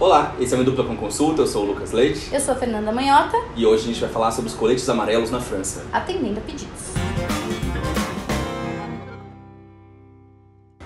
Olá, esse é o Dupla com Consulta, eu sou o Lucas Leite. Eu sou a Fernanda Manhota. E hoje a gente vai falar sobre os coletes amarelos na França. Atendendo a pedidos.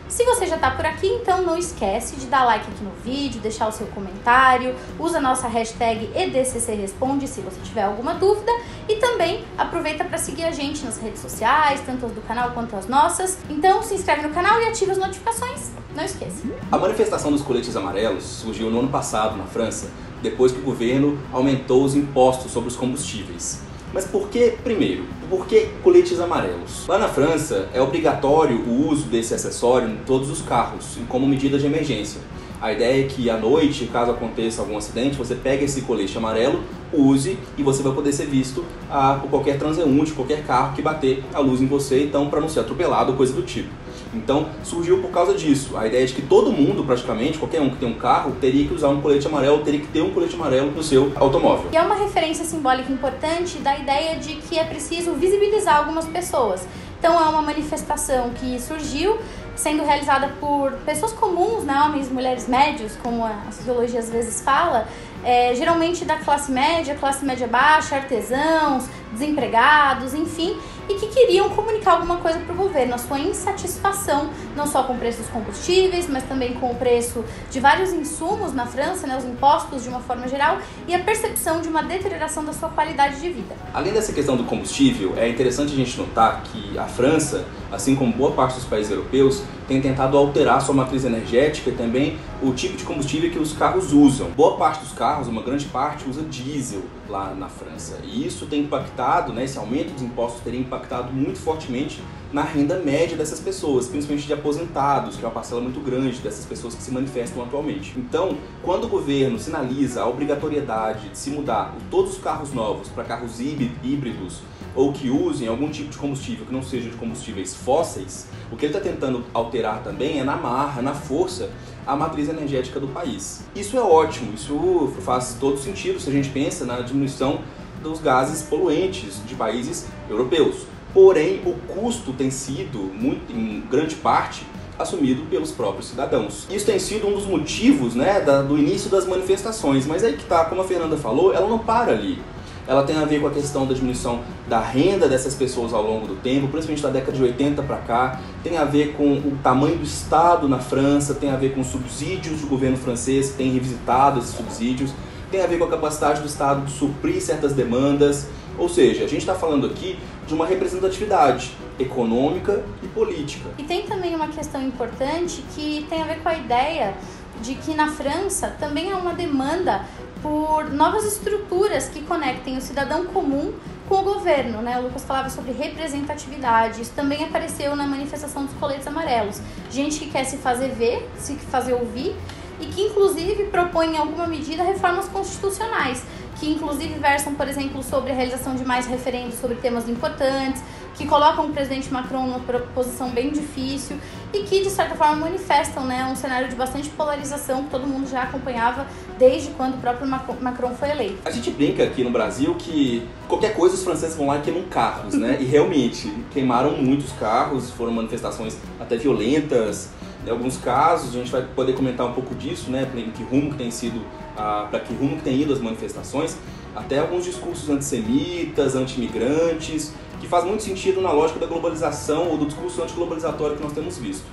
Se você já está por aqui, então não esquece de dar like aqui no vídeo, deixar o seu comentário, usa a nossa hashtag EDCCResponde se você tiver alguma dúvida e também aproveita para seguir a gente nas redes sociais, tanto as do canal quanto as nossas. Então se inscreve no canal e ativa as notificações. Não esqueça. A manifestação dos coletes amarelos surgiu no ano passado na França, depois que o governo aumentou os impostos sobre os combustíveis. Mas por que, primeiro, por que coletes amarelos? Lá na França é obrigatório o uso desse acessório em todos os carros, como medida de emergência. A ideia é que à noite, caso aconteça algum acidente, você pega esse colete amarelo, use e você vai poder ser visto ah, por qualquer transeunte, qualquer carro que bater a luz em você, então para não ser atropelado coisa do tipo. Então surgiu por causa disso. A ideia de que todo mundo, praticamente, qualquer um que tem um carro, teria que usar um colete amarelo, teria que ter um colete amarelo no seu automóvel. E é uma referência simbólica importante da ideia de que é preciso visibilizar algumas pessoas. Então é uma manifestação que surgiu sendo realizada por pessoas comuns, né, homens e mulheres médios, como a sociologia às vezes fala, é, geralmente da classe média, classe média baixa, artesãos, desempregados, enfim, e que queriam comunicar alguma coisa para o governo, a sua insatisfação não só com o preço dos combustíveis, mas também com o preço de vários insumos na França, né, os impostos de uma forma geral, e a percepção de uma deterioração da sua qualidade de vida. Além dessa questão do combustível, é interessante a gente notar que a França, assim como boa parte dos países europeus, tem tentado alterar sua matriz energética e também o tipo de combustível que os carros usam. Boa parte dos carros, uma grande parte, usa diesel lá na França. E isso tem impactado, né, esse aumento dos impostos teria impactado muito fortemente na renda média dessas pessoas, principalmente de aposentados, que é uma parcela muito grande dessas pessoas que se manifestam atualmente. Então, quando o governo sinaliza a obrigatoriedade de se mudar todos os carros novos para carros híbridos ou que usem algum tipo de combustível que não seja de combustíveis fósseis, o que ele está tentando alterar também é na marra, na força, a matriz energética do país. Isso é ótimo, isso faz todo sentido se a gente pensa na diminuição dos gases poluentes de países europeus. Porém, o custo tem sido, muito, em grande parte, assumido pelos próprios cidadãos. Isso tem sido um dos motivos né, da, do início das manifestações, mas aí que tá, como a Fernanda falou, ela não para ali. Ela tem a ver com a questão da diminuição da renda dessas pessoas ao longo do tempo, principalmente da década de 80 para cá, tem a ver com o tamanho do Estado na França, tem a ver com subsídios do governo francês que tem revisitado esses subsídios, tem a ver com a capacidade do Estado de suprir certas demandas. Ou seja, a gente está falando aqui de uma representatividade econômica e política. E tem também uma questão importante que tem a ver com a ideia de que na França também há uma demanda por novas estruturas que conectem o cidadão comum com o governo, né? O Lucas falava sobre representatividade. Isso também apareceu na manifestação dos coletes amarelos. Gente que quer se fazer ver, se fazer ouvir e que inclusive propõe em alguma medida reformas constitucionais que inclusive versam, por exemplo, sobre a realização de mais referendos sobre temas importantes, que colocam o presidente Macron numa posição bem difícil e que, de certa forma, manifestam né, um cenário de bastante polarização que todo mundo já acompanhava desde quando o próprio Macron foi eleito. A gente brinca aqui no Brasil que qualquer coisa os franceses vão lá e queimam carros, né? e realmente queimaram muitos carros, foram manifestações até violentas. Em alguns casos, a gente vai poder comentar um pouco disso, né? Que rumo que tem sido, para que rumo que tem ido as manifestações, até alguns discursos antissemitas, antimigrantes, que faz muito sentido na lógica da globalização ou do discurso antiglobalizatório que nós temos visto.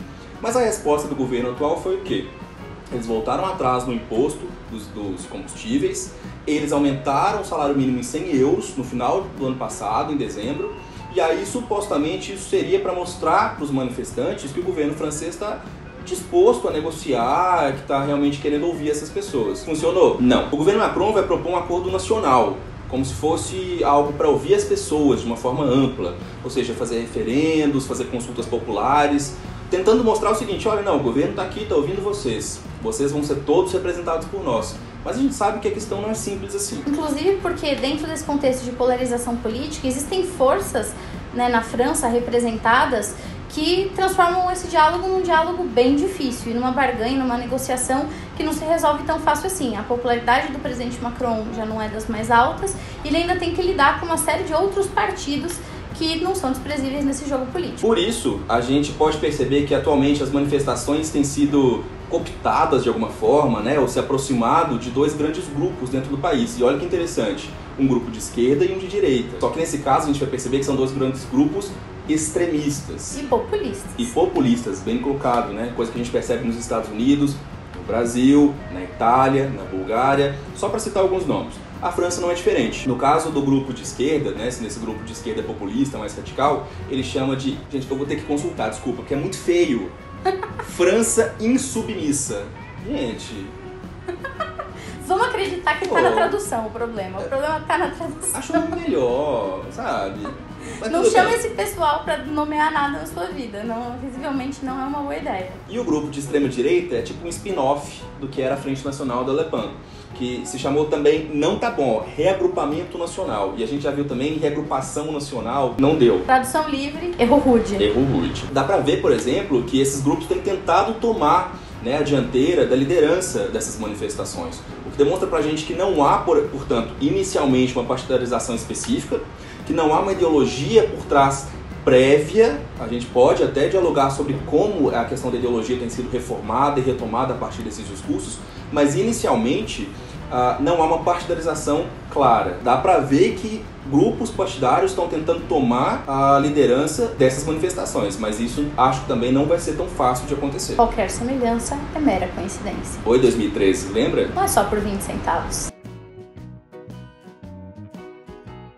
Mas a resposta do governo atual foi o quê? Eles voltaram atrás no imposto dos, dos, combustíveis, eles aumentaram o salário mínimo em 100 euros no final do ano passado, em dezembro, e aí supostamente isso seria para mostrar para os manifestantes que o governo francês está disposto a negociar, que está realmente querendo ouvir essas pessoas. Funcionou? Não. O governo Macron vai propor um acordo nacional, como se fosse algo para ouvir as pessoas de uma forma ampla, ou seja, fazer referendos, fazer consultas populares, tentando mostrar o seguinte: olha, não, o governo está aqui, está ouvindo vocês, vocês vão ser todos representados por nós. Mas a gente sabe que a questão não é simples assim. Inclusive porque dentro desse contexto de polarização política existem forças né, na França representadas que transformam esse diálogo num diálogo bem difícil e numa barganha, numa negociação que não se resolve tão fácil assim. A popularidade do presidente Macron já não é das mais altas e ele ainda tem que lidar com uma série de outros partidos que não são desprezíveis nesse jogo político. Por isso, a gente pode perceber que atualmente as manifestações têm sido cooptadas de alguma forma, né, ou se aproximado de dois grandes grupos dentro do país. E olha que interessante, um grupo de esquerda e um de direita. Só que nesse caso a gente vai perceber que são dois grandes grupos extremistas. E populistas. E populistas, bem colocado, né? Coisa que a gente percebe nos Estados Unidos, no Brasil, na Itália, na Bulgária, só para citar alguns nomes. A França não é diferente. No caso do grupo de esquerda, né, nesse grupo de esquerda populista, mais radical, ele chama de. Gente, eu vou ter que consultar, desculpa, porque é muito feio. França insubmissa. Gente. Vamos acreditar que Pô, tá na tradução o problema. O problema tá na tradução. Acho melhor, sabe? Mas não chama bem. esse pessoal para nomear nada na sua vida. Não, visivelmente não é uma boa ideia. E o grupo de extrema direita é tipo um spin-off do que era a Frente Nacional da Le Pen que se chamou também Não Tá Bom, Reagrupamento Nacional. E a gente já viu também Reagrupação Nacional, não deu. Tradução livre, erro rude. Erro rude. Dá pra ver, por exemplo, que esses grupos têm tentado tomar né, a dianteira da liderança dessas manifestações. O que demonstra pra gente que não há, portanto, inicialmente uma partidarização específica, que não há uma ideologia por trás prévia, a gente pode até dialogar sobre como a questão da ideologia tem sido reformada e retomada a partir desses discursos, mas inicialmente uh, não há uma partidarização clara. Dá para ver que grupos partidários estão tentando tomar a liderança dessas manifestações, mas isso acho que também não vai ser tão fácil de acontecer. Qualquer semelhança é mera coincidência. Foi 2013, lembra? Não é só por 20 centavos.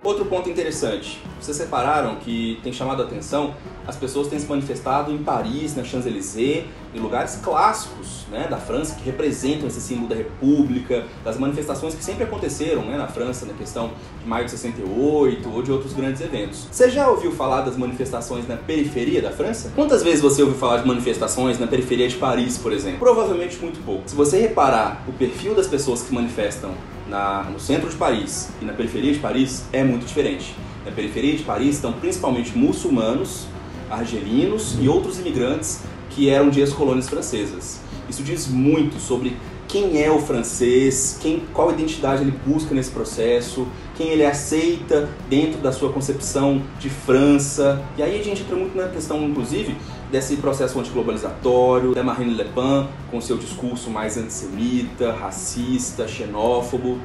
Outro ponto interessante, vocês separaram que tem chamado a atenção as pessoas têm se manifestado em Paris, na Champs-Élysées, em lugares clássicos né, da França que representam esse símbolo da República, das manifestações que sempre aconteceram né, na França na questão de maio de 68 ou de outros grandes eventos. Você já ouviu falar das manifestações na periferia da França? Quantas vezes você ouviu falar de manifestações na periferia de Paris, por exemplo? Provavelmente muito pouco. Se você reparar o perfil das pessoas que manifestam na, no centro de Paris e na periferia de Paris, é muito diferente. Na periferia de Paris estão principalmente muçulmanos, argelinos e outros imigrantes que eram de ex-colônias francesas. Isso diz muito sobre quem é o francês, quem, qual identidade ele busca nesse processo, quem ele aceita dentro da sua concepção de França. E aí a gente entra muito na questão, inclusive, desse processo antiglobalizatório, da Marine Le Pen, com seu discurso mais antissemita, racista, xenófobo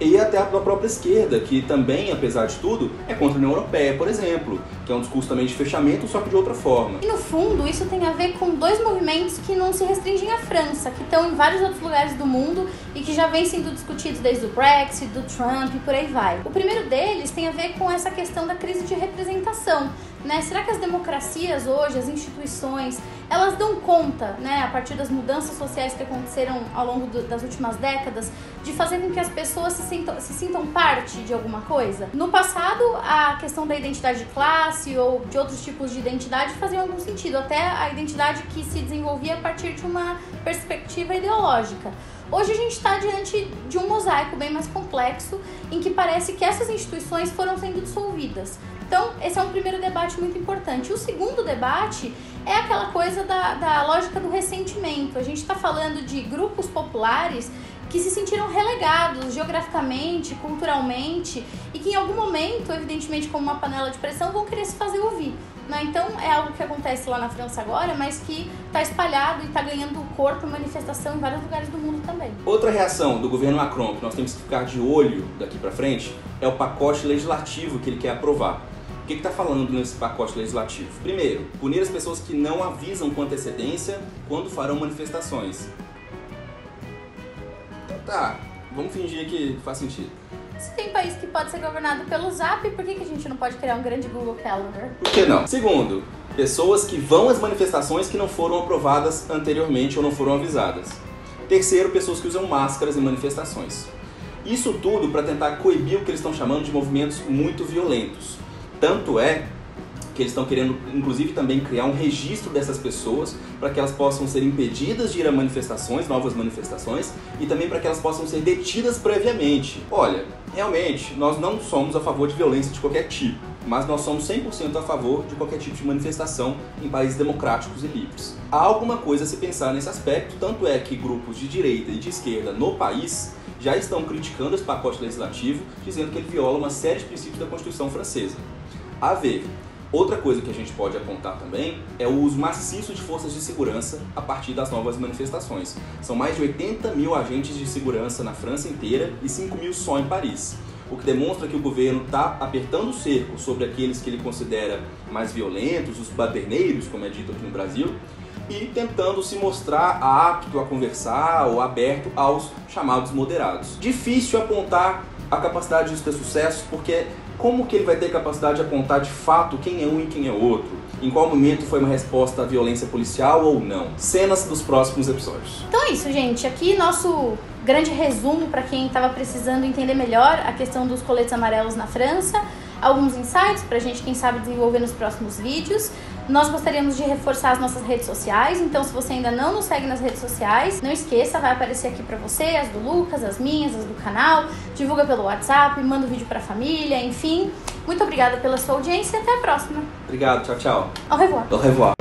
e até a própria esquerda, que também, apesar de tudo, é contra a União Europeia, por exemplo, que é um discurso também de fechamento, só que de outra forma. E no fundo, isso tem a ver com dois movimentos que não se restringem à França, que estão em vários outros lugares do mundo e que já vêm sendo discutidos desde o Brexit, do Trump e por aí vai. O primeiro deles tem a ver com essa questão da crise de representação. Né? Será que as democracias hoje, as instituições, elas dão conta, né, a partir das mudanças sociais que aconteceram ao longo do, das últimas décadas, de fazer com que as pessoas se sintam, se sintam parte de alguma coisa? No passado, a questão da identidade de classe ou de outros tipos de identidade fazia algum sentido, até a identidade que se desenvolvia a partir de uma perspectiva ideológica. Hoje a gente está diante de um mosaico bem mais complexo, em que parece que essas instituições foram sendo dissolvidas. Então, esse é um primeiro debate muito importante. O segundo debate é aquela coisa da, da lógica do ressentimento. A gente está falando de grupos populares que se sentiram relegados geograficamente, culturalmente e que em algum momento, evidentemente como uma panela de pressão, vão querer se fazer ouvir. Né? Então é algo que acontece lá na França agora, mas que está espalhado e está ganhando corpo e manifestação em vários lugares do mundo também. Outra reação do governo Macron, que nós temos que ficar de olho daqui para frente, é o pacote legislativo que ele quer aprovar. O que está falando nesse pacote legislativo? Primeiro, punir as pessoas que não avisam com antecedência quando farão manifestações. Então tá, vamos fingir que faz sentido. Se tem país que pode ser governado pelo Zap, por que, que a gente não pode criar um grande Google Calendar? Por que não? Segundo, pessoas que vão às manifestações que não foram aprovadas anteriormente ou não foram avisadas. Terceiro, pessoas que usam máscaras em manifestações. Isso tudo para tentar coibir o que eles estão chamando de movimentos muito violentos. Tanto é que eles estão querendo, inclusive, também criar um registro dessas pessoas para que elas possam ser impedidas de ir a manifestações, novas manifestações, e também para que elas possam ser detidas previamente. Olha, realmente, nós não somos a favor de violência de qualquer tipo, mas nós somos 100% a favor de qualquer tipo de manifestação em países democráticos e livres. Há alguma coisa a se pensar nesse aspecto, tanto é que grupos de direita e de esquerda no país já estão criticando esse pacote legislativo, dizendo que ele viola uma série de princípios da Constituição francesa. A ver, Outra coisa que a gente pode apontar também é o uso maciço de forças de segurança a partir das novas manifestações. São mais de 80 mil agentes de segurança na França inteira e 5 mil só em Paris. O que demonstra que o governo está apertando o cerco sobre aqueles que ele considera mais violentos, os baderneiros, como é dito aqui no Brasil, e tentando se mostrar apto a conversar ou aberto aos chamados moderados. Difícil apontar a capacidade de ter sucesso, porque como que ele vai ter capacidade de apontar de fato quem é um e quem é outro? Em qual momento foi uma resposta à violência policial ou não? Cenas dos próximos episódios. Então é isso, gente. Aqui nosso grande resumo para quem estava precisando entender melhor a questão dos coletes amarelos na França alguns insights para a gente, quem sabe, desenvolver nos próximos vídeos. Nós gostaríamos de reforçar as nossas redes sociais, então se você ainda não nos segue nas redes sociais, não esqueça, vai aparecer aqui para você as do Lucas, as minhas, as do canal. Divulga pelo WhatsApp, manda o vídeo para a família, enfim. Muito obrigada pela sua audiência e até a próxima. Obrigado, tchau, tchau. Au revoir. Au revoir.